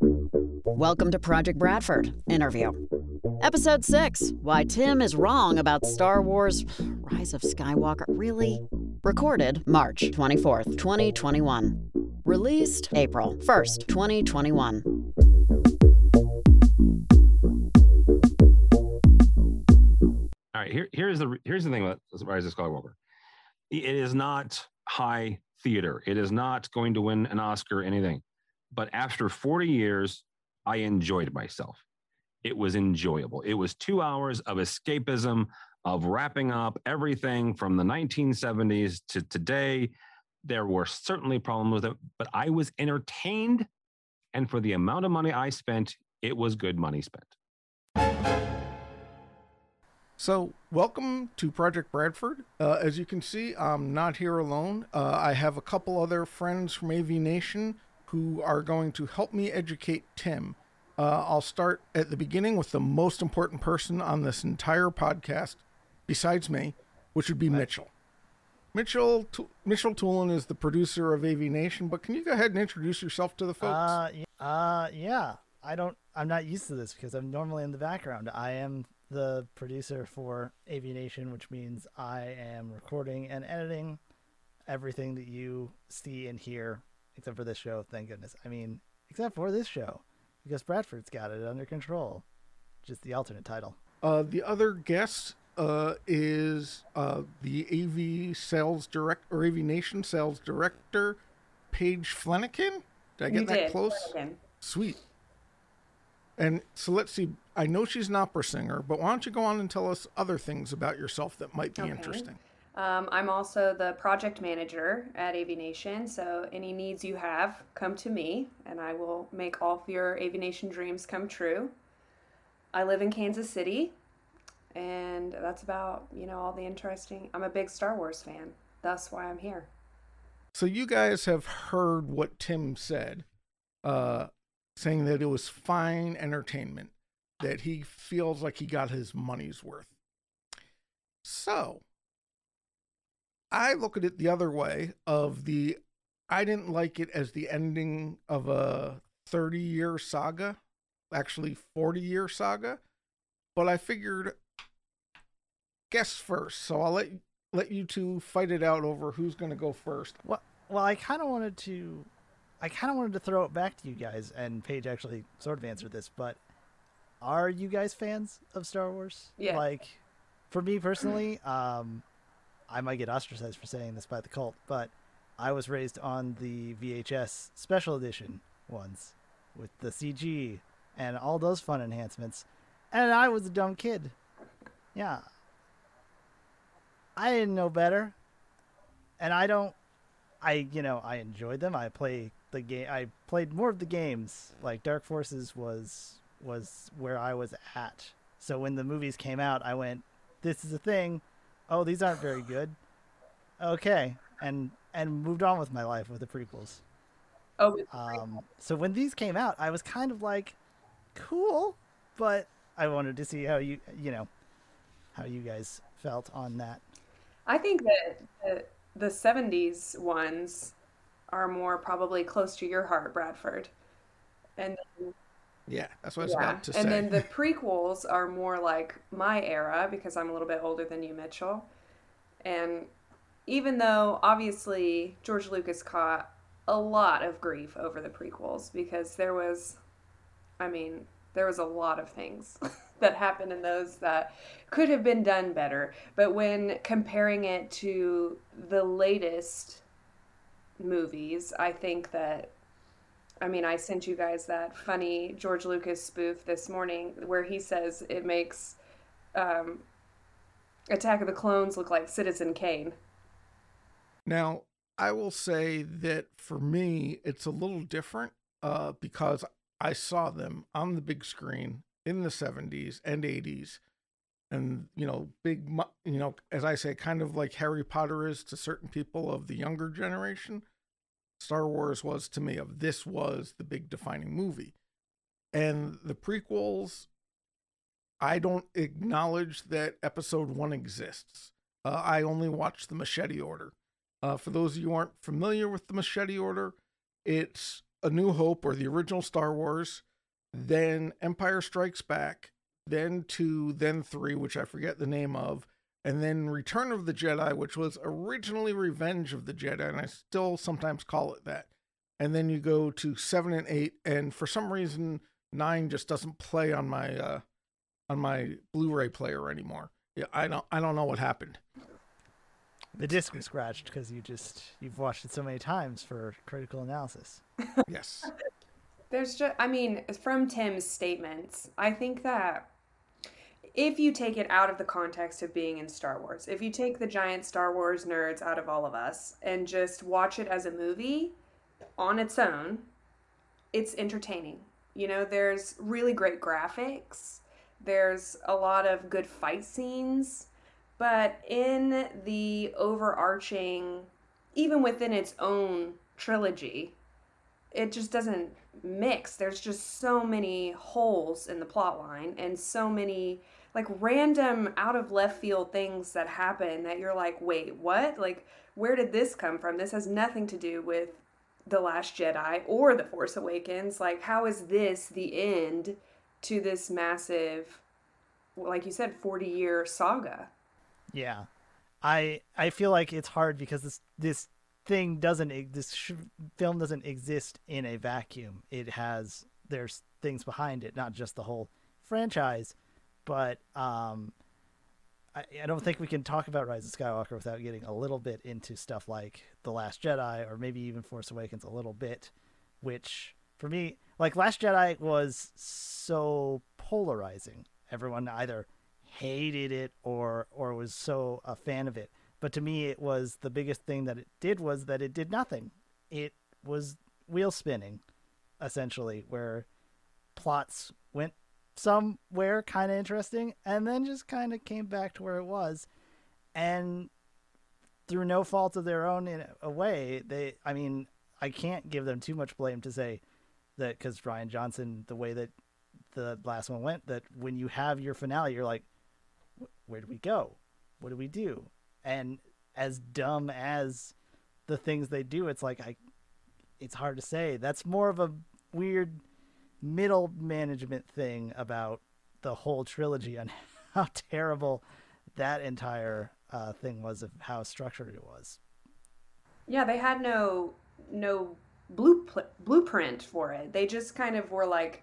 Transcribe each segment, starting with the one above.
Welcome to Project Bradford interview. Episode 6 Why Tim is Wrong About Star Wars Rise of Skywalker. Really? Recorded March 24th, 2021. Released April 1st, 2021. All right, here, here's the here's the thing about Rise of Skywalker. It is not high theater. It is not going to win an Oscar, anything. But after 40 years, I enjoyed myself. It was enjoyable. It was two hours of escapism, of wrapping up everything from the 1970s to today. There were certainly problems with it, but I was entertained. And for the amount of money I spent, it was good money spent. So, welcome to Project Bradford. Uh, as you can see, I'm not here alone. Uh, I have a couple other friends from AV Nation who are going to help me educate Tim. Uh, I'll start at the beginning with the most important person on this entire podcast, besides me, which would be Mitchell. Mitchell T- Mitchell Tulin is the producer of AV Nation, but can you go ahead and introduce yourself to the folks? Uh, y- uh, yeah. I don't. I'm not used to this because I'm normally in the background. I am the producer for AV Nation, which means I am recording and editing everything that you see and hear, except for this show. Thank goodness. I mean, except for this show, because Bradford's got it under control. Just the alternate title. Uh, the other guest uh, is uh, the AV sales direct or AV Nation sales director, Paige Flanagan. Did I get You that did. close? Flanagan. Sweet. And so let's see. I know she's an opera singer, but why don't you go on and tell us other things about yourself that might be Okay. interesting? Um, I'm also the project manager at AV Nation, so any needs you have, come to me, and I will make all of your AV Nation dreams come true. I live in Kansas City, and that's about you know all the interesting. I'm a big Star Wars fan. That's why I'm here. So you guys have heard what Tim said, uh, saying that it was fine entertainment, that he feels like he got his money's worth. So I look at it the other way of the I didn't like it as the ending of a 30 year saga, actually 40 year saga, but I figured guess first. So I'll let let you two fight it out over who's going to go first. Well, well, I kind of wanted to, I kind of wanted to throw it back to you guys, and Paige actually sort of answered this. But are you guys fans of Star Wars? Yeah. Like, for me personally, um, I might get ostracized for saying this by the cult, but I was raised on the VHS special edition ones with the CG and all those fun enhancements, and I was a dumb kid. Yeah. I didn't know better. And I don't I you know, I enjoyed them. I play the game I played more of the games. Like Dark Forces was was where I was at. So when the movies came out, I went, This is a thing. Oh, these aren't very good. Okay. And and moved on with my life with the prequels. Oh, Um, so when these came out, I was kind of like, cool, but I wanted to see how you, you know, how you guys felt on that. I think that the, the 70s ones are more probably close to your heart, Bradford. And Yeah, that's what I was yeah, about to say. and then the prequels are more like my era because I'm a little bit older than you, Mitchell. And even though obviously George Lucas caught a lot of grief over the prequels because there was, I mean, there was a lot of things that happened in those that could have been done better. But when comparing it to the latest movies, I think that I mean, I sent you guys that funny George Lucas spoof this morning where he says it makes um, Attack of the Clones look like Citizen Kane. Now, I will say that for me, it's a little different uh, because I saw them on the big screen in the 70s and 80s. And, you know, big, you know, as I say, kind of like Harry Potter is to certain people of the younger generation, Star Wars was to me of this was the big defining movie. And the prequels, I don't acknowledge that episode one exists. Uh, I only watched the Machete Order. Uh, for those of you who aren't familiar with the Machete Order, it's A New Hope or the original Star Wars, then Empire Strikes Back, then two, then three, which I forget the name of, and then Return of the Jedi, which was originally Revenge of the Jedi, and I still sometimes call it that. And then you go to seven and eight, and for some reason nine just doesn't play on my uh, on my Blu-ray player anymore. Yeah, I don't I don't know what happened. The disc was scratched because you just you've watched it so many times for critical analysis. Yes. There's just, I mean, from Tim's statements, I think that if you take it out of the context of being in Star Wars, if you take the giant Star Wars nerds out of all of us and just watch it as a movie on its own, it's entertaining. You know, there's really great graphics, there's a lot of good fight scenes, but in the overarching, even within its own trilogy, it just doesn't mix. There's just so many holes in the plot line and so many like random out of left field things that happen that you're like, wait, what? Like, where did this come from? This has nothing to do with The Last Jedi or The Force Awakens. Like, how is this the end to this massive, like you said, 40 year saga? Yeah, I I feel like it's hard because this this thing doesn't this film doesn't exist in a vacuum. It has there's things behind it, not just the whole franchise, but um, I, I don't think we can talk about Rise of Skywalker without getting a little bit into stuff like The Last Jedi or maybe even Force Awakens a little bit, which for me, like Last Jedi was so polarizing. Everyone either hated it or or was so a fan of it. But to me, it was the biggest thing that it did was that it did nothing. It was wheel spinning, essentially, where plots went somewhere kind of interesting and then just kind of came back to where it was. And through no fault of their own in a way, they, I mean, I can't give them too much blame to say that because Rian Johnson, the way that the last one went, that when you have your finale, you're like, where do we go? What do we do? And as dumb as the things they do, it's like I, it's hard to say. That's more of a weird middle management thing about the whole trilogy and how terrible that entire uh, thing was of how structured it was. Yeah, they had no no blueprint blueprint for it. They just kind of were like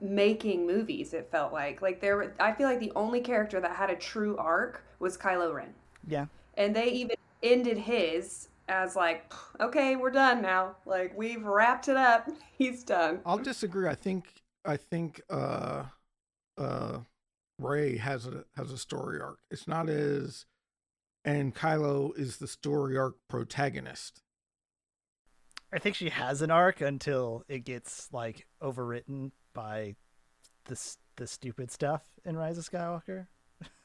making movies. It felt like like there. Were, I feel like the only character that had a true arc was Kylo Ren, Yeah. and they even ended his as like, okay, we're done now. Like we've wrapped it up. He's done. I'll disagree. I think I think uh uh Rey has a has a story arc. It's not as and Kylo is the story arc protagonist. I think she has an arc until it gets like overwritten by this the stupid stuff in Rise of Skywalker.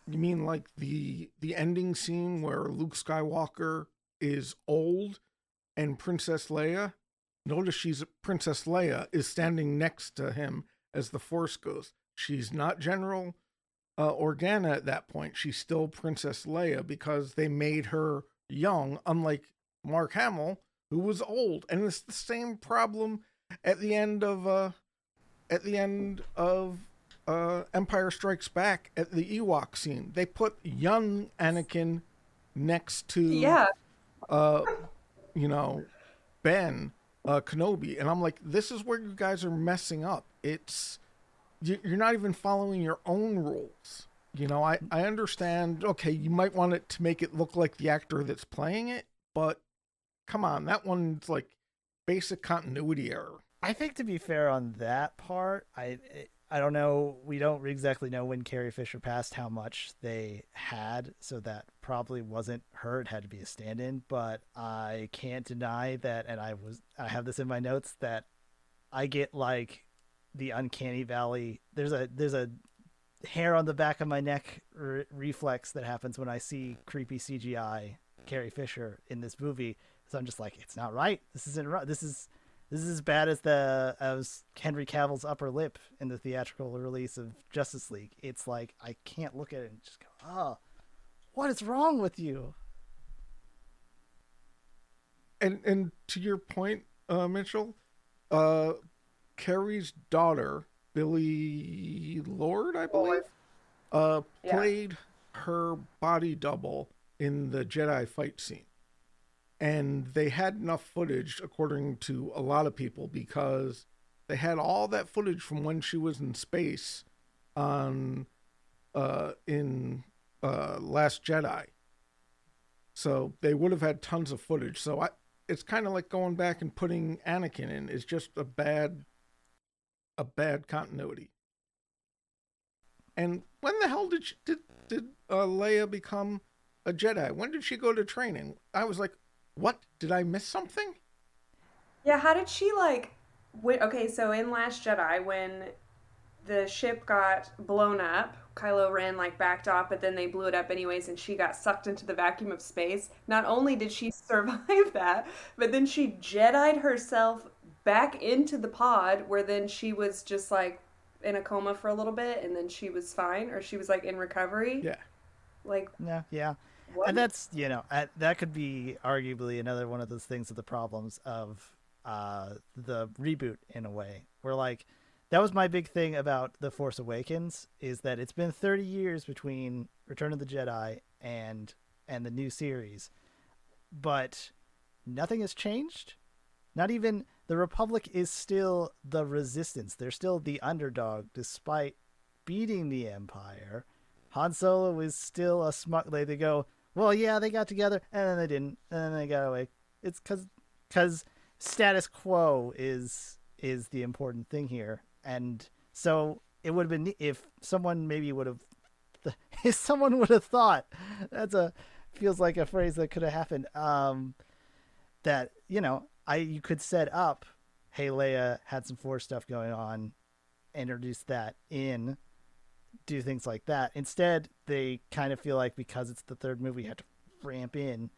You mean like the the ending scene where Luke Skywalker is old and Princess Leia? Notice she's Princess Leia is standing next to him as the Force goes. She's not General uh, Organa at that point. She's still Princess Leia because they made her young, unlike Mark Hamill, who was old. And it's the same problem at the end of uh, at the end of uh, Empire Strikes Back at the Ewok scene. They put young Anakin next to Yeah, uh, you know, Ben uh, Kenobi, and I'm like, this is where you guys are messing up. It's you- you're not even following your own rules. You know, I I understand. Okay, you might want it to make it look like the actor that's playing it, but come on, that one's like basic continuity error. I think to be fair on that part, I I don't know. We don't exactly know when Carrie Fisher passed how much they had, so that probably wasn't her. It had to be a stand-in. But I can't deny that, and I was I have this in my notes that I get like the uncanny valley. There's a there's a hair on the back of my neck re- reflex that happens when I see creepy CGI Carrie Fisher in this movie. So I'm just like, it's not right. This isn't right. This is this is as bad as the as Henry Cavill's upper lip in the theatrical release of Justice League. It's like I can't look at it and just go, "Oh, what is wrong with you?" And and to your point, uh, Mitchell, uh, Carrie's daughter, Billie Lourd, I believe, uh, Yeah. played her body double in the Jedi fight scene. And they had enough footage, according to a lot of people, because they had all that footage from when she was in space on uh in uh Last Jedi. So they would have had tons of footage. So I it's kind of like going back and putting Anakin in is just a bad a bad continuity. And when the hell did she, did did uh, Leia become a Jedi? When did she go to training? I was like, what? Did I miss something? Yeah, how did she like? When, okay, so in Last Jedi, when the ship got blown up, Kylo Ren like backed off, but then they blew it up anyways, and she got sucked into the vacuum of space. Not only did she survive that, but then she Jedi'd herself back into the pod, where then she was just like in a coma for a little bit, and then she was fine, or she was like in recovery. Yeah. Like Yeah, yeah. And that's you know uh, that could be arguably another one of those things of the problems of uh, the reboot in a way. Where like that was my big thing about the Force Awakens is that it's been 30 years between Return of the Jedi and and the new series, but nothing has changed. Not even the Republic is still the resistance. They're still the underdog despite beating the Empire. Han Solo is still a smug. Like they go, well, yeah, they got together, and then they didn't, and then they got away. It's because because status quo is is the important thing here, and so it would have been if someone maybe would have if someone would have thought that's a feels like a phrase that could have happened. Um, that you know, I you could set up, hey, Leia had some force stuff going on, introduce that in do things like that. Instead, they kind of feel like because it's the third movie, you have to ramp in.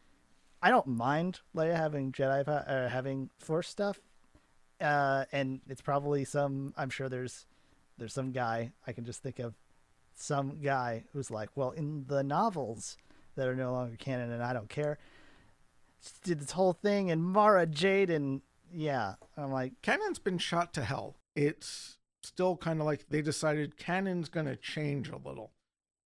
I don't mind Leia having Jedi uh, having Force stuff, uh, and it's probably some. I'm sure there's there's some guy I can just think of, some guy who's like, well, in the novels that are no longer canon, and I don't care. Did this whole thing and Mara Jade and yeah, I'm like, Canon's been shot to hell. It's still kind of like they decided Canon's going to change a little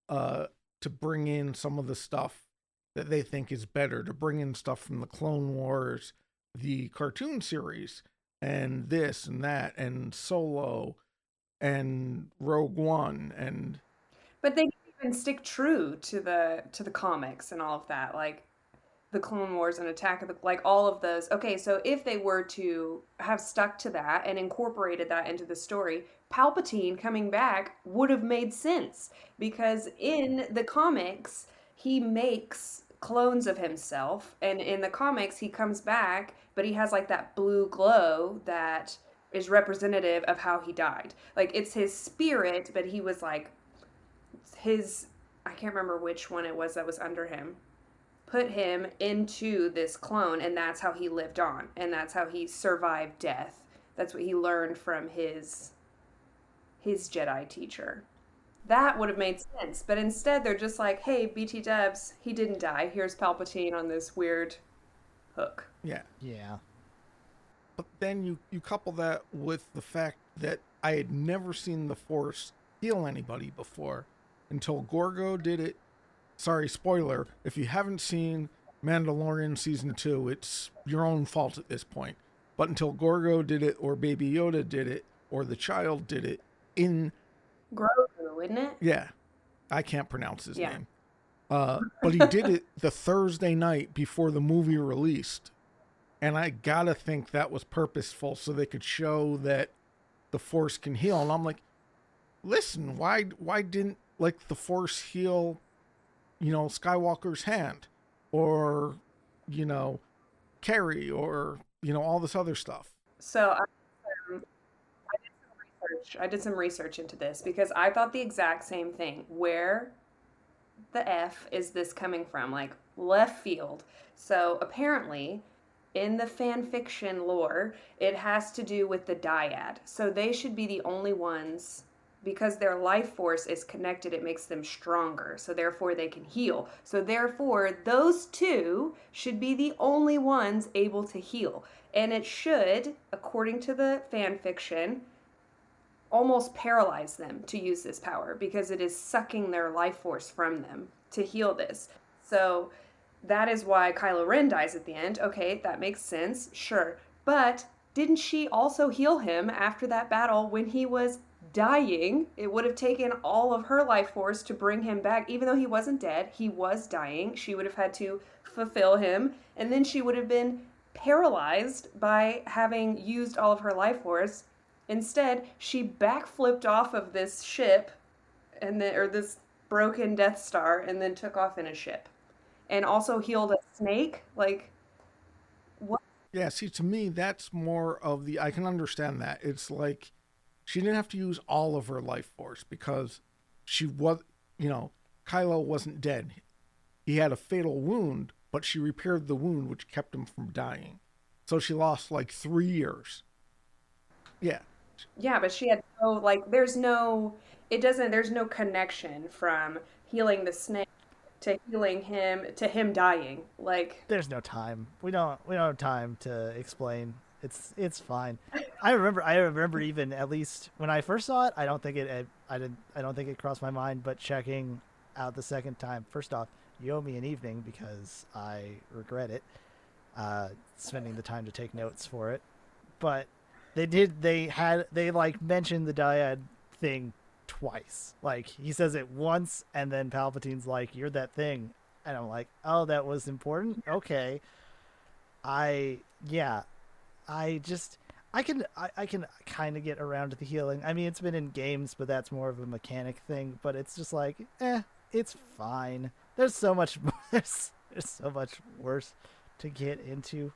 uh, to bring in some of the stuff that they think is better, to bring in stuff from the Clone Wars, the cartoon series, and this and that, and Solo, and Rogue One, and But they didn't even stick true to the to the comics and all of that, like the Clone Wars and Attack of the like all of those. Okay, so if they were to have stuck to that and incorporated that into the story, Palpatine coming back would have made sense because in the comics he makes clones of himself and in the comics he comes back but he has like that blue glow that is representative of how he died. Like it's his spirit, but he was like his I can't remember which one it was that was under him. Put him into this clone and that's how he lived on and that's how he survived death. That's what he learned from his his Jedi teacher. That would have made sense, but instead they're just like, "Hey, BT Dubs, he didn't die. Here's Palpatine on this weird hook." yeah. yeah, But then you you couple that with the fact that I had never seen the Force heal anybody before until Gorgo did it. Sorry, spoiler. If you haven't seen Mandalorian season 2, it's your own fault at this point. But until Gorgo did it or Baby Yoda did it or the child did it in Grogu, isn't it? yeah, I can't pronounce his Yeah. name. Uh, but he did it the Thursday night before the movie released. And I gotta think that was purposeful so they could show that the force can heal. And I'm like, listen, why why didn't like the force heal, you know, Skywalker's hand? Or, you know, Carrie or, you know, all this other stuff. So I, um, I did some research. I did some research into this because I thought the exact same thing. Where the F is this coming from? Like left field. So apparently, in the fan fiction lore, it has to do with the dyad. So they should be the only ones because their life force is connected, it makes them stronger. So therefore, they can heal. So therefore, those two should be the only ones able to heal. And it should, according to the fan fiction, almost paralyze them to use this power because it is sucking their life force from them to heal this. So that is why Kylo Ren dies at the end. Okay, that makes sense. Sure. But didn't she also heal him after that battle when he was dying? It would have taken all of her life force to bring him back. Even though he wasn't dead, he was dying. She would have had to fulfill him. And then she would have been paralyzed by having used all of her life force. Instead, she backflipped off of this ship and then or this broken Death Star and then took off in a ship. And also healed a snake. Like what Yeah, see, to me, that's more of the. I can understand that. It's like she didn't have to use all of her life force because she was, you know, Kylo wasn't dead. He had a fatal wound, but she repaired the wound, which kept him from dying. So she lost like three years. Yeah. Yeah, but she had no like there's no it doesn't there's no connection from healing the snake to healing him to him dying. Like There's no time. We don't we don't have time to explain. It's it's fine. I remember I remember even at least when I first saw it, I don't think it, I didn't I don't think it crossed my mind, but checking out the second time, first off, you owe me an evening because I regret it. Uh, spending the time to take notes for it. But they did they had they like mentioned the dyad thing twice. Like he says it once and then Palpatine's like, You're that thing and I'm like, Oh, that was important? Okay. I yeah. I just I can I, I can kind of get around to the healing. I mean, it's been in games, but that's more of a mechanic thing. But it's just like, eh, it's fine. There's so much there's there's so much worse to get into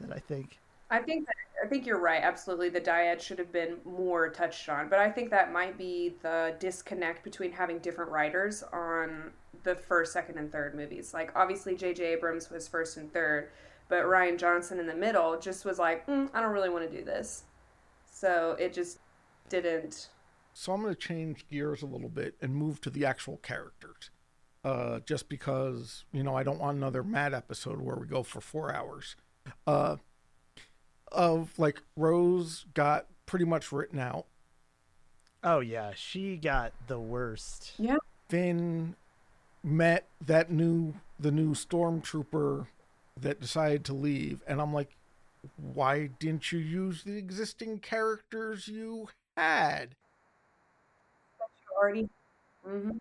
that I think. I think that I think you're right. Absolutely, the dyad should have been more touched on, but I think that might be the disconnect between having different writers on the first, second, and third movies. Like obviously, J.J. Abrams was first and third, but Rian Johnson in the middle just was like, mm, I don't really want to do this, so it just didn't. So I'm going to change gears a little bit and move to the actual characters. Uh, just because you know I don't want another mad episode where we go for four hours. Uh, of like Rose got pretty much written out. Oh yeah, she got the worst. Yeah. Finn met that new the new stormtrooper that decided to leave, and I'm like, why didn't you use the existing characters you had? Already. Mm-hmm.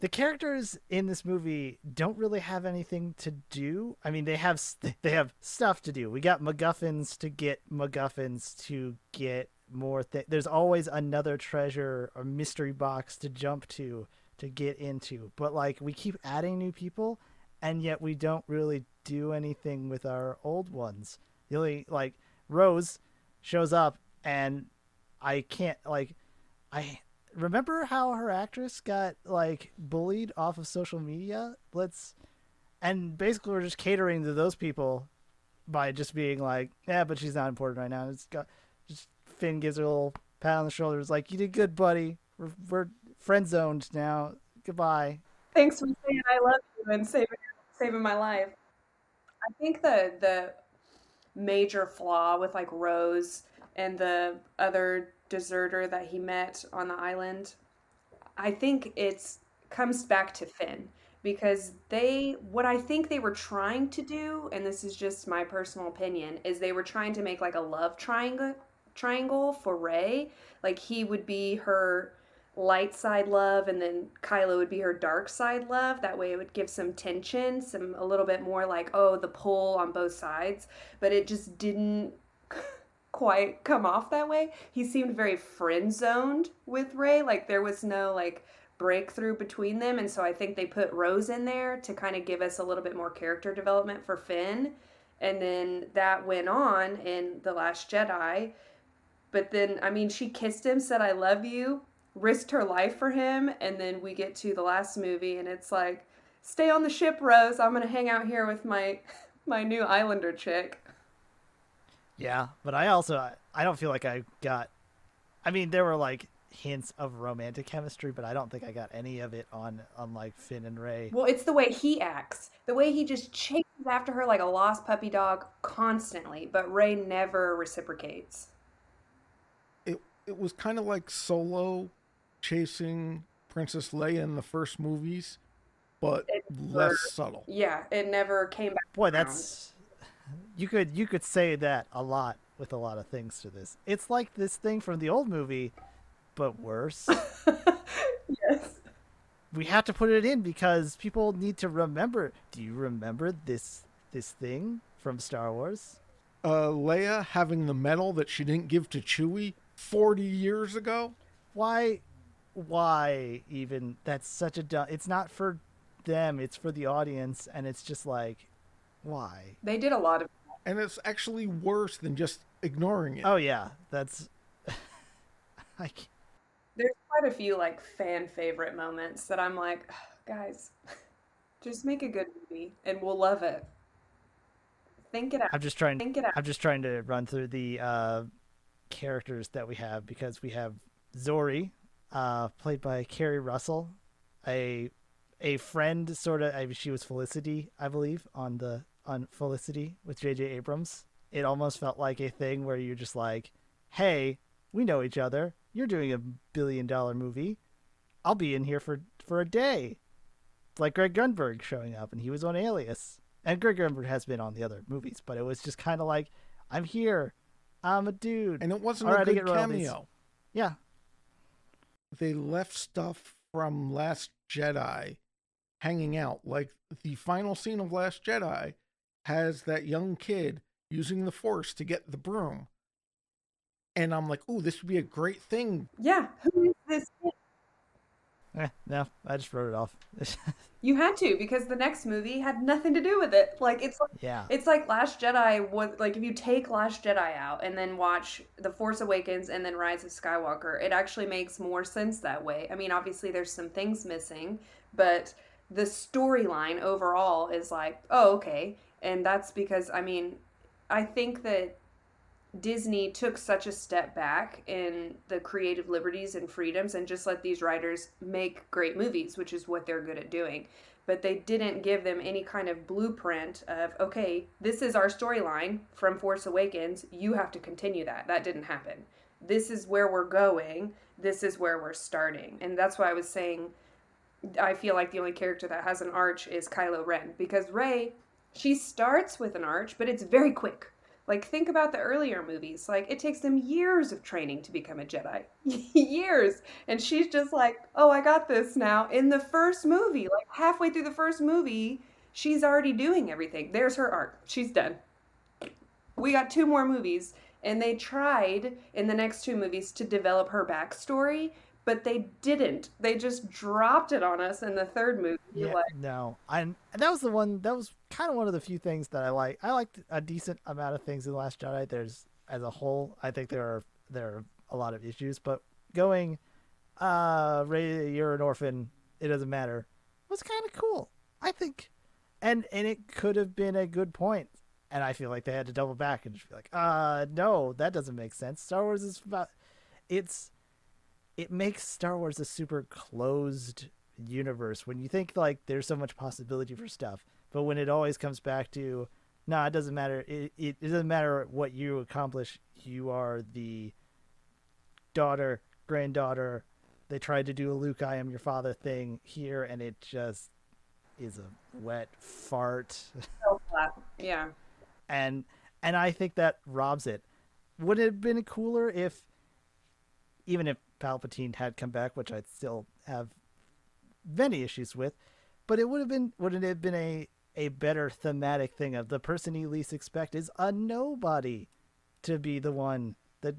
The characters in this movie don't really have anything to do. I mean, they have they have stuff to do. We got MacGuffins to get MacGuffins to get more. Th- There's always another treasure or mystery box to jump to to get into. But like we keep adding new people, and yet we don't really do anything with our old ones. The only like Rose shows up, and I can't like I remember how her actress got like bullied off of social media. Let's and basically we're just catering to those people by just being like, yeah, but she's not important right now. It's got just Finn gives her a little pat on the shoulder. It's like, you did good, buddy. We're, we're friend zoned now. Goodbye. Thanks for saying I love you and saving saving my life. I think the the major flaw with like Rose and the other deserter that he met on the island, I think it's comes back to Finn because they what I think they were trying to do and this is just my personal opinion is they were trying to make like a love triangle triangle for Rey like he would be her light side love and then Kylo would be her dark side love that way it would give some tension some a little bit more like oh the pull on both sides but it just didn't quite come off that way. He seemed very friend zoned with Rey. Like there was no like breakthrough between them. And so I think they put Rose in there to kind of give us a little bit more character development for Finn. And then that went on in The Last Jedi. But then, I mean, she kissed him, said, I love you, risked her life for him. And then we get to the last movie and it's like, stay on the ship, Rose. I'm going to hang out here with my. My new Islander chick. Yeah, but I also I don't feel like I got. I mean, there were like hints of romantic chemistry, but I don't think I got any of it on on like Finn and Rey. Well, it's the way he acts. The way he just chases after her like a lost puppy dog constantly, but Rey never reciprocates. It it was kind of like Solo chasing Princess Leia in the first movies, but It less subtle. Yeah, it never came back. Boy, around. that's you could you could say that a lot with a lot of things to this. It's like this thing from the old movie, but worse. yes. we have to put it in because people need to remember. Do you remember this this thing from Star Wars? Uh, Leia having the medal that she didn't give to Chewie 40 years ago. Why why even that's such a dumb it's not for them, it's for the audience and it's just like why? They did a lot of And it's actually worse than just ignoring it. Oh yeah, that's I can't- There's quite a few like fan favorite moments that I'm like, guys, just make a good movie and we'll love it. Think it out. I'm just trying Think it out. I'm just trying to run through the uh, characters that we have because we have Zori, uh, played by Keri Russell, a a friend sort of. I mean, she was Felicity, I believe, on the on Felicity with J.J. Abrams. It almost felt like a thing where you're just like, "Hey, we know each other. You're doing a billion dollar movie. I'll be in here for for a day." It's like Greg Grunberg showing up, and he was on Alias. And Greg Grunberg has been on the other movies, but it was just kind of like, I'm here, I'm a dude. And it wasn't All a right, good cameo. yeah, They left stuff from Last Jedi hanging out. Like the final scene of Last Jedi has that young kid using the Force to get the broom. And I'm like, ooh, this would be a great thing. Yeah, who? Eh, no, I just wrote it off. You had to because the next movie had nothing to do with it. Like it's like yeah, it's like Last Jedi was like if you take Last Jedi out and then watch The Force Awakens and then Rise of Skywalker, it actually makes more sense that way. I mean, obviously there's some things missing, but the storyline overall is like, oh, okay. And that's because I mean, I think that Disney took such a step back in the creative liberties and freedoms and just let these writers make great movies, which is what they're good at doing. But they didn't give them any kind of blueprint of, okay, this is our storyline from Force Awakens. You have to continue that. That didn't happen. This is where we're going. This is where we're starting. And that's why I was saying I feel like the only character that has an arch is Kylo Ren because Rey, she starts with an arch, but it's very quick. Like think about the earlier movies. Like it takes them years of training to become a Jedi. years. And she's just like, "Oh, I got this now." In the first movie, like halfway through the first movie, she's already doing everything. There's her arc. She's done. We got two more movies and they tried in the next two movies to develop her backstory, but they didn't. They just dropped it on us in the third movie. Yeah, like, no, and and that was the one. That was kind of one of the few things that I like. I liked a decent amount of things in the Last Jedi. There's as a whole, I think there are there are a lot of issues, but going, uh, Rey, you're an orphan. It doesn't matter. Was kind of cool. I think, and and it could have been a good point. And I feel like they had to double back and just be like, uh, no, that doesn't make sense. Star Wars is about, it's, it makes Star Wars a super closed universe when you think like there's so much possibility for stuff, but when it always comes back to, nah, it doesn't matter. It, it, it doesn't matter what you accomplish. You are the daughter, granddaughter. They tried to do a Luke, I am your father thing here, and it just is a wet fart. so. Yeah. and and I think that robs it. Would it have been cooler if, even if Palpatine had come back, which I still have many issues with, but it would have been wouldn't it have been a a better thematic thing of the person you least expect is a nobody to be the one that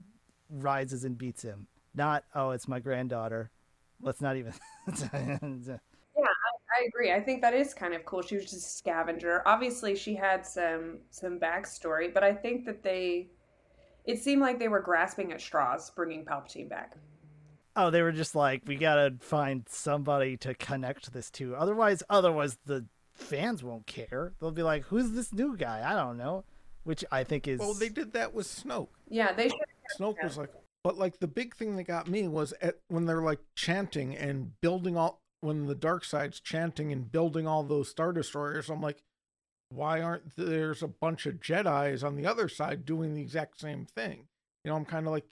rises and beats him. Not oh, it's my granddaughter. Let's not even. Yeah, I agree. I think that is kind of cool. She was just a scavenger. Obviously, she had some some backstory, but I think that they it seemed like they were grasping at straws bringing Palpatine back. oh, they were just like, we gotta find somebody to connect this to. Otherwise, otherwise the fans won't care. They'll be like, who's this new guy? I don't know. Which I think is Well, they did that with Snoke. Yeah, they should Snoke was like, But like the big thing that got me was at when they're like chanting and building all when the dark side's chanting and building all those star destroyers. I'm like, why aren't there's a bunch of Jedi's on the other side doing the exact same thing? You know, I'm kind of like,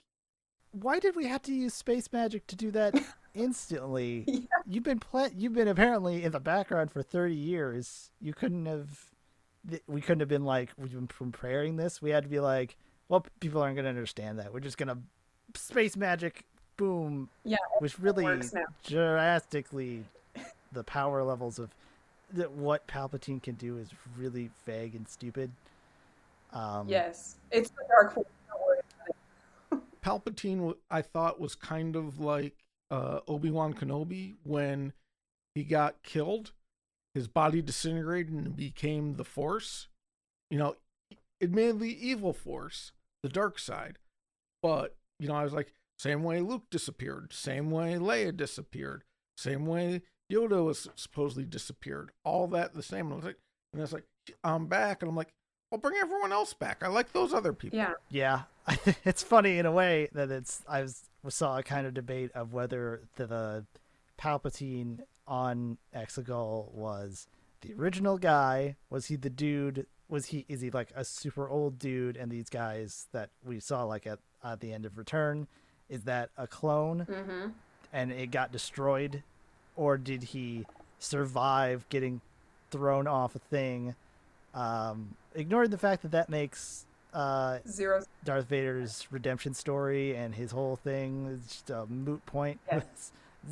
Why did we have to use space magic to do that instantly? Yeah. You've been pla- you've been apparently in the background for 30 years. You couldn't have we couldn't have been like we've been preparing this. We had to be like, well, people aren't going to understand that. We're just going to space magic boom Yeah, which really drastically the power levels of that what Palpatine can do is really vague and stupid. Um, yes, it's the Dark Force. Don't worry about it. Palpatine, I thought was kind of like uh, Obi Wan Kenobi when he got killed. His body disintegrated and became the Force. You know, admittedly evil Force, the dark side. But you know, I was like, same way Luke disappeared, same way Leia disappeared, same way Yoda was supposedly disappeared. All that the same. And I was like, and it's like, I'm back, and I'm like, I'll bring everyone else back. I like those other people. Yeah, Yeah, it's funny in a way that it's I was saw a kind of debate of whether the, the Palpatine on Exegol was the original guy. Was he the dude? Was he is he like a super old dude? And these guys that we saw like at at the end of Return, is that a clone? hmm and it got destroyed, or did he survive getting thrown off a thing? Um, ignoring the fact that that makes uh, zero. Darth Vader's redemption story and his whole thing is just a moot point.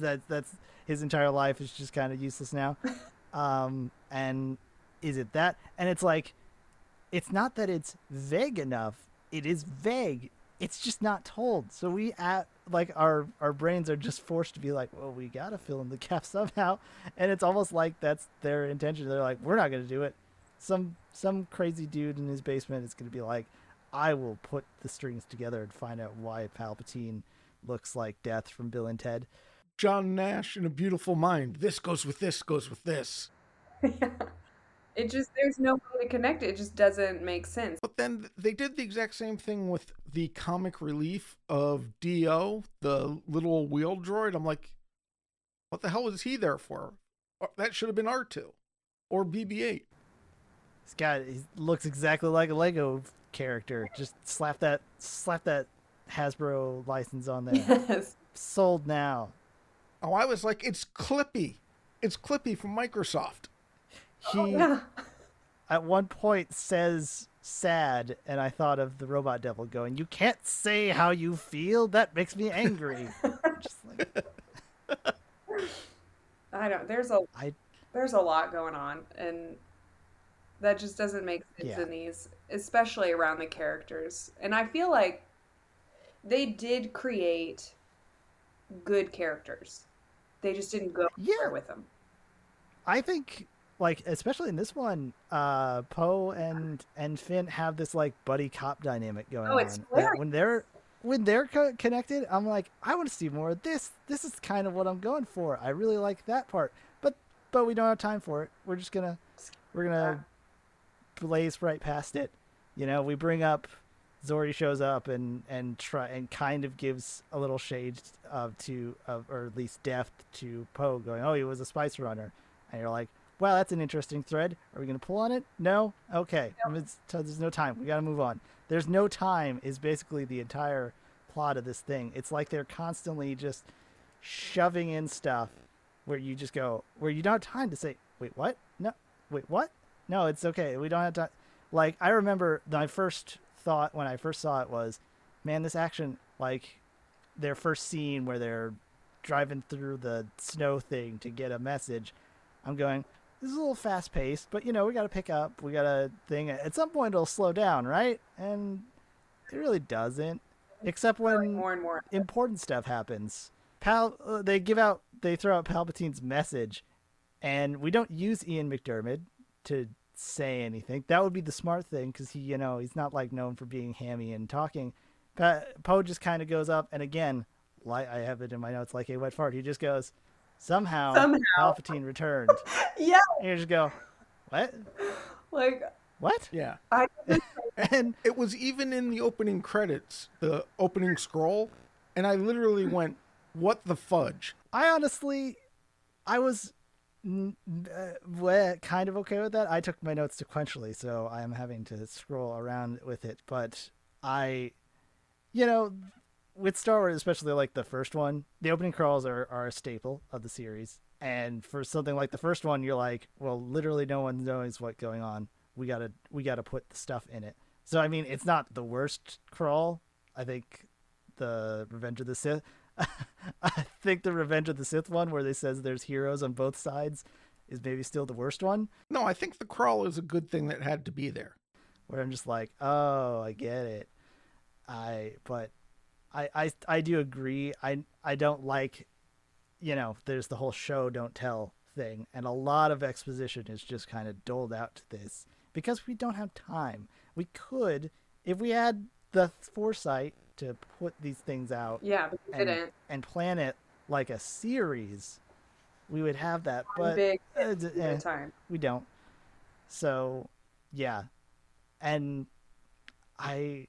That that's his entire life is just kind of useless now. um, and is it that? And it's like, it's not that it's vague enough. It is vague. It's just not told. So we at like our our brains are just forced to be like, well, we gotta fill in the gap somehow. And it's almost like that's their intention. They're like, we're not gonna do it. Some some crazy dude in his basement is gonna be like, I will put the strings together and find out why Palpatine looks like Death from Bill and Ted. John Nash in a beautiful mind. This goes with this, goes with this. yeah. It just there's no way to connect it. It just doesn't make sense. But then they did the exact same thing with the comic relief of D-O, the little wheel droid. I'm like, what the hell was he there for? That should have been R2 or BB-8. This guy he looks exactly like a Lego character. Just slap that slap that Hasbro license on there. Yes. Sold now. Oh, I was like, it's Clippy. It's Clippy from Microsoft. He Oh, yeah. at one point says sad and I thought of the robot devil going, You can't say how you feel, that makes me angry. Just like I don't. There's a I there's a lot going on, and that just doesn't make sense Yeah. in these, especially around the characters. And I feel like they did create good characters. They just didn't go Yeah. with them. I think like especially in this one, uh Poe and and Finn have this like buddy cop dynamic going Oh, it's on. hilarious. when they're when they're co- connected, I'm like, I want to see more of this. This is kind of what I'm going for. I really like that part. But but we don't have time for it. We're just gonna we're gonna blaze right past it. You know, we bring up Zorii shows up and and try and kind of gives a little shade of to of, or at least deft to Poe going, oh, he was a spice runner, and you're like, well, that's an interesting thread. Are we gonna pull on it? No. Okay. There's no time. We gotta move on. There's no time is basically the entire plot of this thing. It's like they're constantly just shoving in stuff where you just go where you don't have time to say, wait, what? No, wait, what? No, it's okay. We don't have to. Like I remember my first thought when I first saw it was, man, this action like their first scene where they're driving through the snow thing to get a message. I'm going, this is a little fast paced, but you know, we got to pick up. We got a thing. At some point, it'll slow down, right? And it really doesn't, except when More and more. important stuff happens. Pal, uh, they give out, they throw out Palpatine's message, and we don't use Ian McDiarmid to say anything. That would be the smart thing because he, you know, he's not like known for being hammy and talking. Pa- Poe just kind of goes up, and again, like I have it in my notes, like a wet fart. He just goes, somehow, Somehow. Palpatine returned, Yeah. and you just go, what, Like what, Yeah. I and It was even in the opening credits, the opening scroll. and I literally went, "What the fudge?" I honestly, I was n- uh, kind of okay with that. I took my notes sequentially, so I am having to scroll around with it. But I, you know, with Star Wars, especially like the first one, the opening crawls are, are a staple of the series. And for something like the first one, you're like, well, literally no one knows what's going on. We gotta we gotta put the stuff in it. So I mean, it's not the worst crawl. I think the Revenge of the Sith. I think the Revenge of the Sith one, where they says there's heroes on both sides, is maybe still the worst one. No, I think the crawl is a good thing that had to be there. Where I'm just like, oh, I get it. I but I I I do agree. I I don't like, you know, there's the whole show don't tell thing, and a lot of exposition is just kind of doled out to this because we don't have time. We could, if we had the foresight to put these things out Yeah, and, didn't. and plan it like a series, we would have that. One But big uh, eh, time. we don't. So, yeah, and I,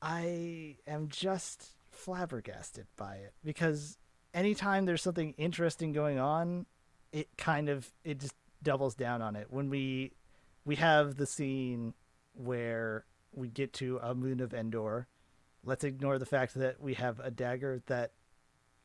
I am just flabbergasted by it because anytime there's something interesting going on, it kind of it just doubles down on it. When we we have the scene where we get to a moon of Endor. Let's ignore the fact that we have a dagger that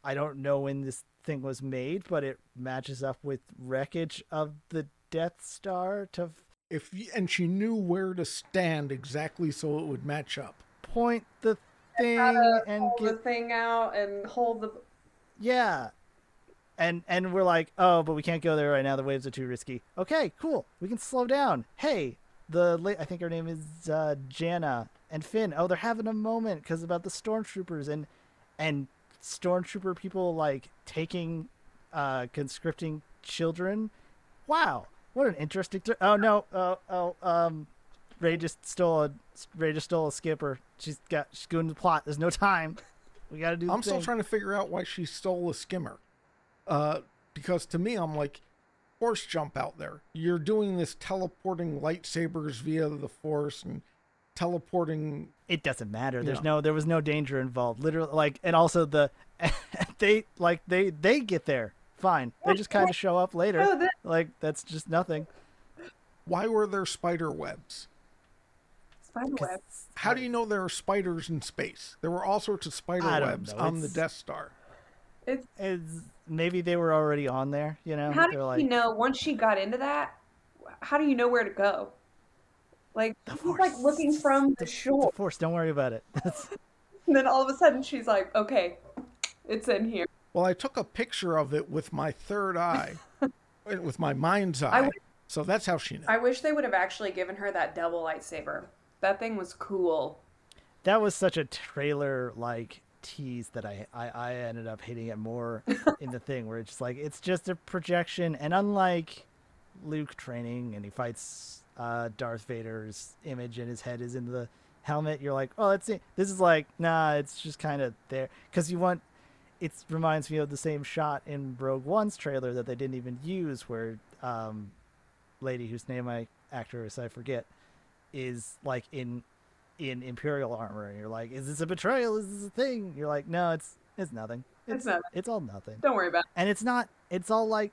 I don't know when this thing was made, but it matches up with wreckage of the Death Star to If y- and she knew where to stand exactly so it would match up. point the thing Gotta and hold the thing out and hold the. yeah. And and we're like, oh, but we can't go there right now. The waves are too risky. Okay, cool. We can slow down. Hey, the la- I think her name is uh, Jannah and Finn. Oh, they're having a moment because about the stormtroopers and and stormtrooper people like taking uh conscripting children. Wow, what an interesting. Th- oh no, oh oh um, Rey just stole a Rey just stole a skipper. She's got she's going to the plot. There's no time. We got to do. I'm still thing. trying to figure out why she stole a skimmer. Uh, because to me, I'm like, force jump out there. You're doing this teleporting lightsabers via the force and teleporting. it doesn't matter. There's Yeah. no there was no danger involved. Literally like and also the they like they they get there. Fine. They just kind of show up later. Oh, that- Like that's just nothing. Why were there spider webs? Spider web. How do you know there are spiders in space? There were all sorts of spider webs know. on the Death Star. It's It's, maybe they were already on there, you know? how did They're like you know once she got into that? How do you know where to go? Like the she's force. like looking from the The shore, force, don't worry about it. That's- and then all of a sudden she's like, "Okay, it's in here." Well, I took a picture of it with my third eye, uh, with my mind's eye. would- so that's how she knew. I wish they would have actually given her that double lightsaber. That thing was cool. that was such a trailer like tease that I, I I ended up hating it more in the thing where it's just like it's just a projection. And unlike Luke training and he fights uh, Darth Vader's image and his head is in the helmet you're like oh let's see this is like nah it's just kind of there. Because you want it reminds me of the same shot in Rogue One's trailer that they didn't even use where um lady whose name I actor is I forget is like in in imperial armor and you're like is this a betrayal? Is this a thing? You're like no it's it's nothing. It's nothing. it's all nothing. Don't worry about. It. and it's not it's all like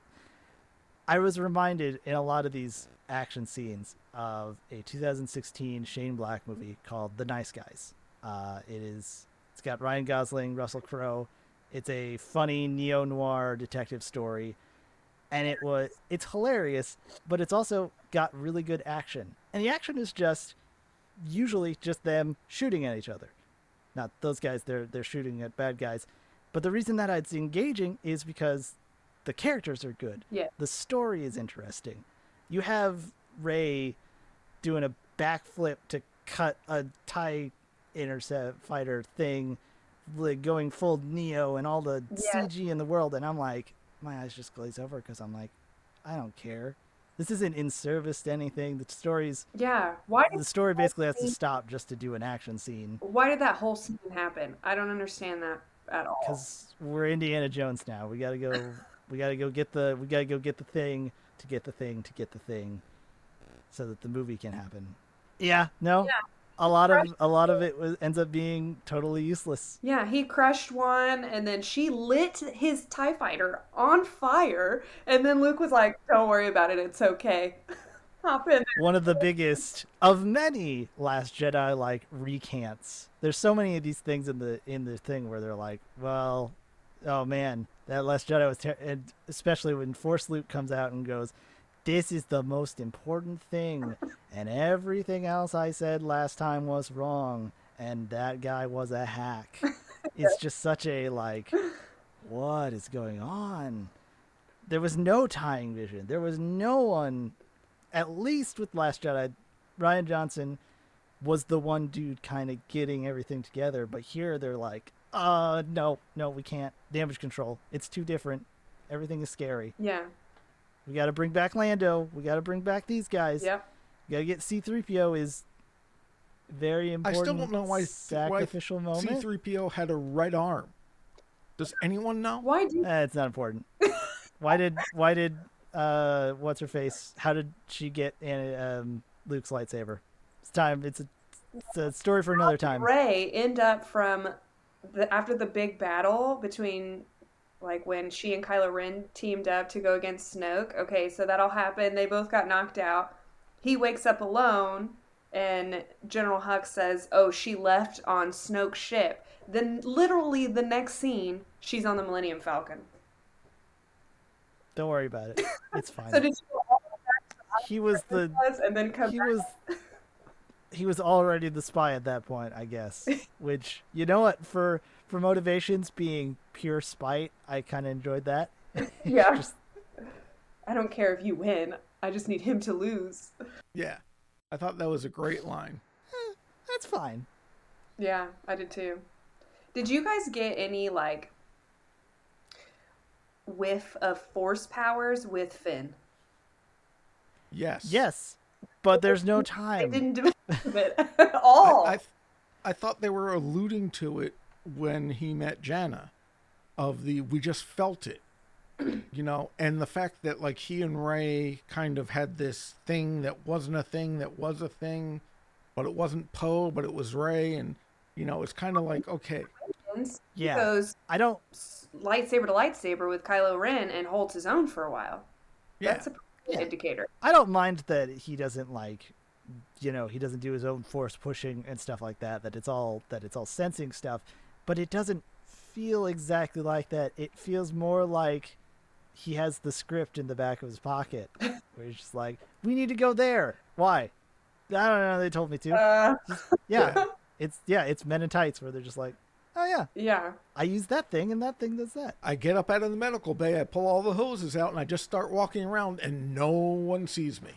i was reminded in a lot of these action scenes of a 2016 shane black movie called the nice guys. Uh, it is it's got ryan gosling russell crowe. It's a funny neo-noir detective story. And it was it's hilarious but it's also got really good action. And the action is just usually just them shooting at each other. Not those guys they're they're shooting at bad guys. But the reason that it's engaging is because the characters are good. Yeah. the story is interesting. You have Rey doing a backflip to cut a tie intercept fighter thing like going full neo and all the Yeah. cg in the world. And i'm like my eyes just glaze over because i'm like i don't care this isn't in service to anything the story's Yeah. Why the story basically has to stop just to do an action scene Why did that whole scene happen? I don't understand that at all. because we're Indiana Jones now. We gotta go. we gotta go get the. We gotta go get the thing to get the thing to get the thing, so that the movie can happen. Yeah. No. A lot of a lot of it was, ends up being totally useless. Yeah, he crushed one, and then she lit his TIE fighter on fire, and then Luke was like, Don't worry about it, it's okay. Hop in. One of the biggest of many Last Jedi like recants. There's so many of these things in the in the thing where they're like, well, oh man, that Last Jedi was, ter-, and especially when Force Luke comes out and goes, "This is the most important thing," and everything else I said last time was wrong, and that guy was a hack. it's just such a like, what is going on? There was no tying vision. There was no one, at least with Last Jedi, Rian Johnson was the one dude kind of getting everything together. But here they're like, uh, no, no, we can't. Damage control. It's too different. Everything is scary. Yeah. We got to bring back Lando. We got to bring back these guys. Yeah. We got to get C3PO is very important. I still don't know why, why sacrificial moment. C3PO had a red arm. Does anyone know? Why do Eh, it's not important. why did why did uh what's her face? How did she get in um, Luke's lightsaber? It's time. It's a, it's a story for another time. Rey end up from the after the big battle between like when she and Kylo Ren teamed up to go against Snoke. Okay, so that all happened. They both got knocked out. He wakes up alone and General Hux says, "Oh, she left on Snoke's ship." Then literally the next scene, she's on the Millennium Falcon. Don't worry about it. It's fine. So did all he was the and then come he back? was he was already the spy at that point, I guess. Which you know what for for motivations being pure spite, I kind of enjoyed that. Yeah. Just- I don't care if you win. I just need him to lose. Yeah. I thought that was a great line. Eh, that's fine. Yeah, I did too. Did you guys get any like whiff of force powers with Finn? Yes. Yes, but there's no time. I didn't develop it at all. I, I, I thought they were alluding to it when he met Jannah, of the we just felt it, you know, and the fact that like he and Rey kind of had this thing that wasn't a thing that was a thing, but it wasn't Poe, but it was Rey, and you know, it's kind of like okay, Yeah. He goes I don't. lightsaber to lightsaber with Kylo Ren and holds his own for a while. yeah, That's a pretty good indicator. I don't mind that he doesn't like, you know, he doesn't do his own force pushing and stuff like that. That it's all that it's all sensing stuff, but it doesn't feel exactly like that. It feels more like he has the script in the back of his pocket, where he's just like, "We need to go there." Why? I don't know. They told me to. Uh, yeah, it's yeah, it's Men in Tights where they're just like, "Oh yeah, yeah. I use that thing and that thing does that." I get up out of the medical bay, I pull all the hoses out, and I just start walking around, and no one sees me.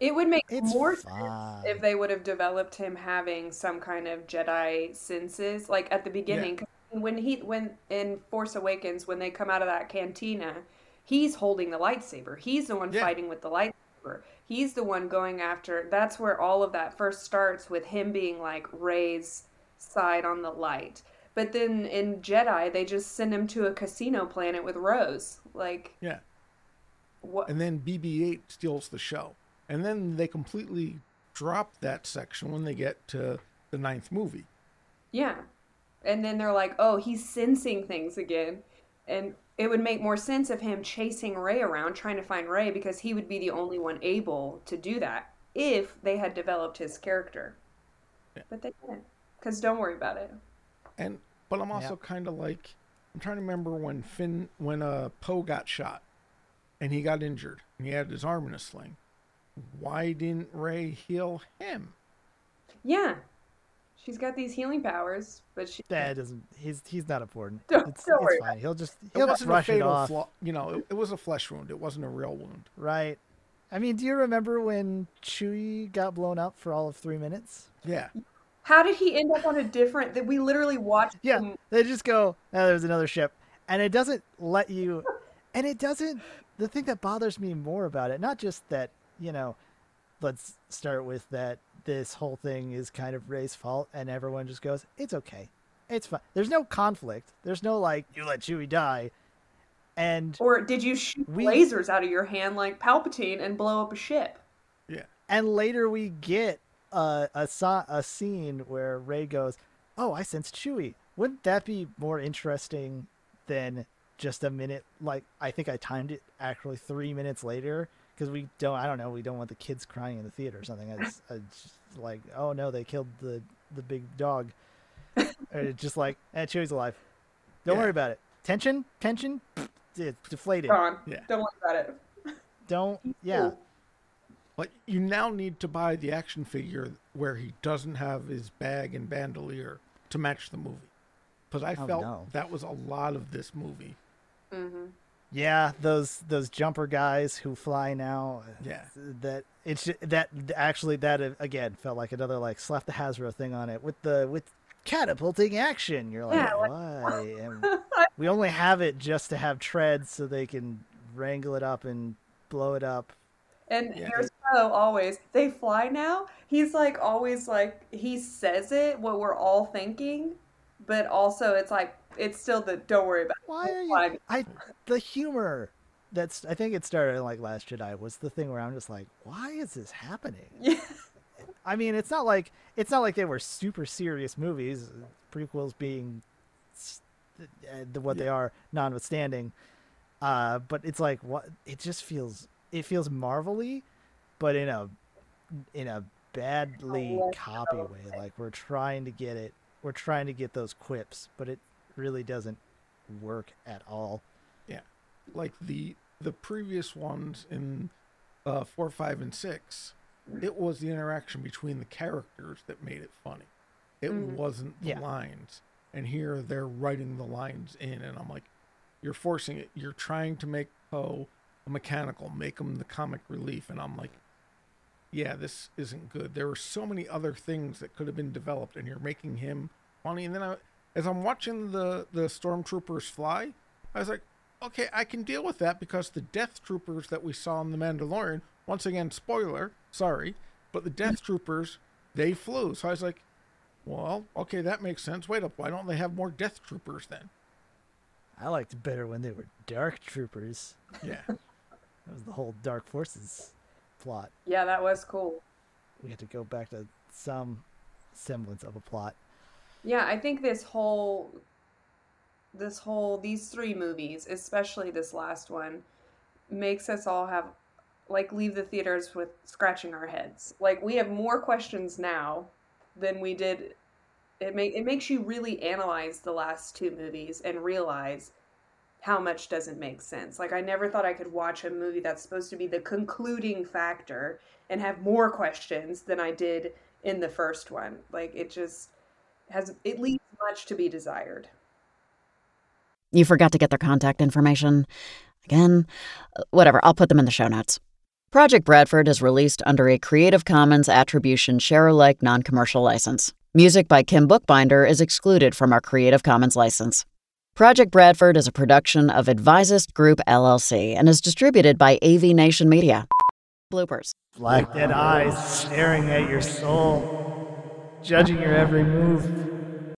It would make It's more sense if they would have developed him having some kind of Jedi senses, like at the beginning. 'Cause When he when in Force Awakens, when they come out of that cantina, he's holding the lightsaber. He's the one Yeah. fighting with the lightsaber. He's the one going after. That's where all of that first starts with him being like Rey's side on the light. But then in Jedi, they just send him to a casino planet with Rose. Like Yeah. what? and then BB-8 steals the show, and then they completely drop that section when they get to the ninth movie. Yeah. And then they're like, oh, he's sensing things again. And it would make more sense of him chasing Rey around trying to find Rey because he would be the only one able to do that if they had developed his character. But they didn't. Because don't worry about it. And but I'm also kind of like I'm trying to remember when Finn when uh Poe got shot and he got injured and he had his arm in a sling. Why didn't Rey heal him? Yeah. She's got these healing powers, but she. That doesn't. He's he's not important. Don't- it's don't worry it's fine. He'll just It he'll just wasn't brush it off. flaw. You know, it, it was a flesh wound. It wasn't a real wound. Right. I mean, do you remember when Chewie got blown up for all of three minutes? Yeah. How did he end up on a different. That we literally watched Yeah, him. they just go, oh, there's another ship. And it doesn't let you. And it doesn't. The thing that bothers me more about it, not just that, you know, let's start with that this whole thing is kind of Rey's fault, and everyone just goes, it's okay. It's fine. There's no conflict. There's no, like, you let Chewie die. And Or did you shoot We- lasers out of your hand like Palpatine and blow up a ship? Yeah. and later we get a a, so- a scene where Rey goes, "Oh, I sense Chewie." Wouldn't that be more interesting than just a minute? Like I think I timed it actually three minutes later because we don't. I don't know. We don't want the kids crying in the theater or something. I just, I just like, oh no, they killed the the big dog. or just like, eh, Chewie's alive. Don't Yeah. worry about it. Tension, tension, it's deflated. Gone. Yeah. Don't worry about it. Don't. Yeah. Like you now need to buy the action figure where he doesn't have his bag and bandolier to match the movie. Because I Oh, felt no. that was a lot of this movie. Mm-hmm. Yeah, those those jumper guys who fly now. Yeah. That it's that actually that uh, again felt like another like slap the Hasbro thing on it with the with catapulting action. You're like, Yeah, why? And we only have it just to have treads so they can wrangle it up and blow it up. And Yeah. here's Poe always. They fly now. He's like always like he says it what we're all thinking, but also it's like it's still the don't worry about. Why are you? Fine. I the humor. That's I think it started in like Last Jedi was the thing where I'm just like, why is this happening? It. I mean, it's not like it's not like they were super serious movies. Prequels being s- uh, the what they are, notwithstanding. Uh, but it's like what it just feels. It feels marvelly, but in a in a badly less copy way. Like we're trying to get it. We're trying to get those quips, but it really doesn't work at all. Yeah, like the the previous ones in uh, four, five, and six, it was the interaction between the characters that made it funny. It Mhm. wasn't the Yeah. lines. And here they're writing the lines in, and I'm like, you're forcing it. You're trying to make Poe a mechanical, make him the comic relief, and I'm like, yeah, this isn't good. There were so many other things that could have been developed, and you're making him funny. And then I, as I'm watching the the stormtroopers fly, I was like, okay, I can deal with that because the Death Troopers that we saw in the Mandalorian, once again, spoiler, sorry, but the Death mm-hmm. Troopers they flew. So I was like, well, okay, that makes sense. Wait up, why don't they have more Death Troopers then? I liked better when they were dark troopers. Yeah, That was the whole Dark Forces plot. Yeah, that was cool. We had to go back to some semblance of a plot. Yeah, I think this whole this whole these three movies, especially this last one, makes us all have like leave the theaters with scratching our heads. Like we have more questions now than we did it make it makes you really analyze the last two movies and realize how much doesn't make sense. Like I never thought I could watch a movie that's supposed to be the concluding factor and have more questions than I did in the first one. Like it just has it leaves much to be desired. You forgot to get their contact information. Again, whatever, I'll put them in the show notes. Project Bradford is released under a Creative Commons Attribution Share Alike non commercial license. Music by Kim Bookbinder is excluded from our Creative Commons license. Project Bradford is a production of Advisist Group LLC and is distributed by AV Nation Media. Bloopers. Black dead eyes staring at your soul, judging your every move.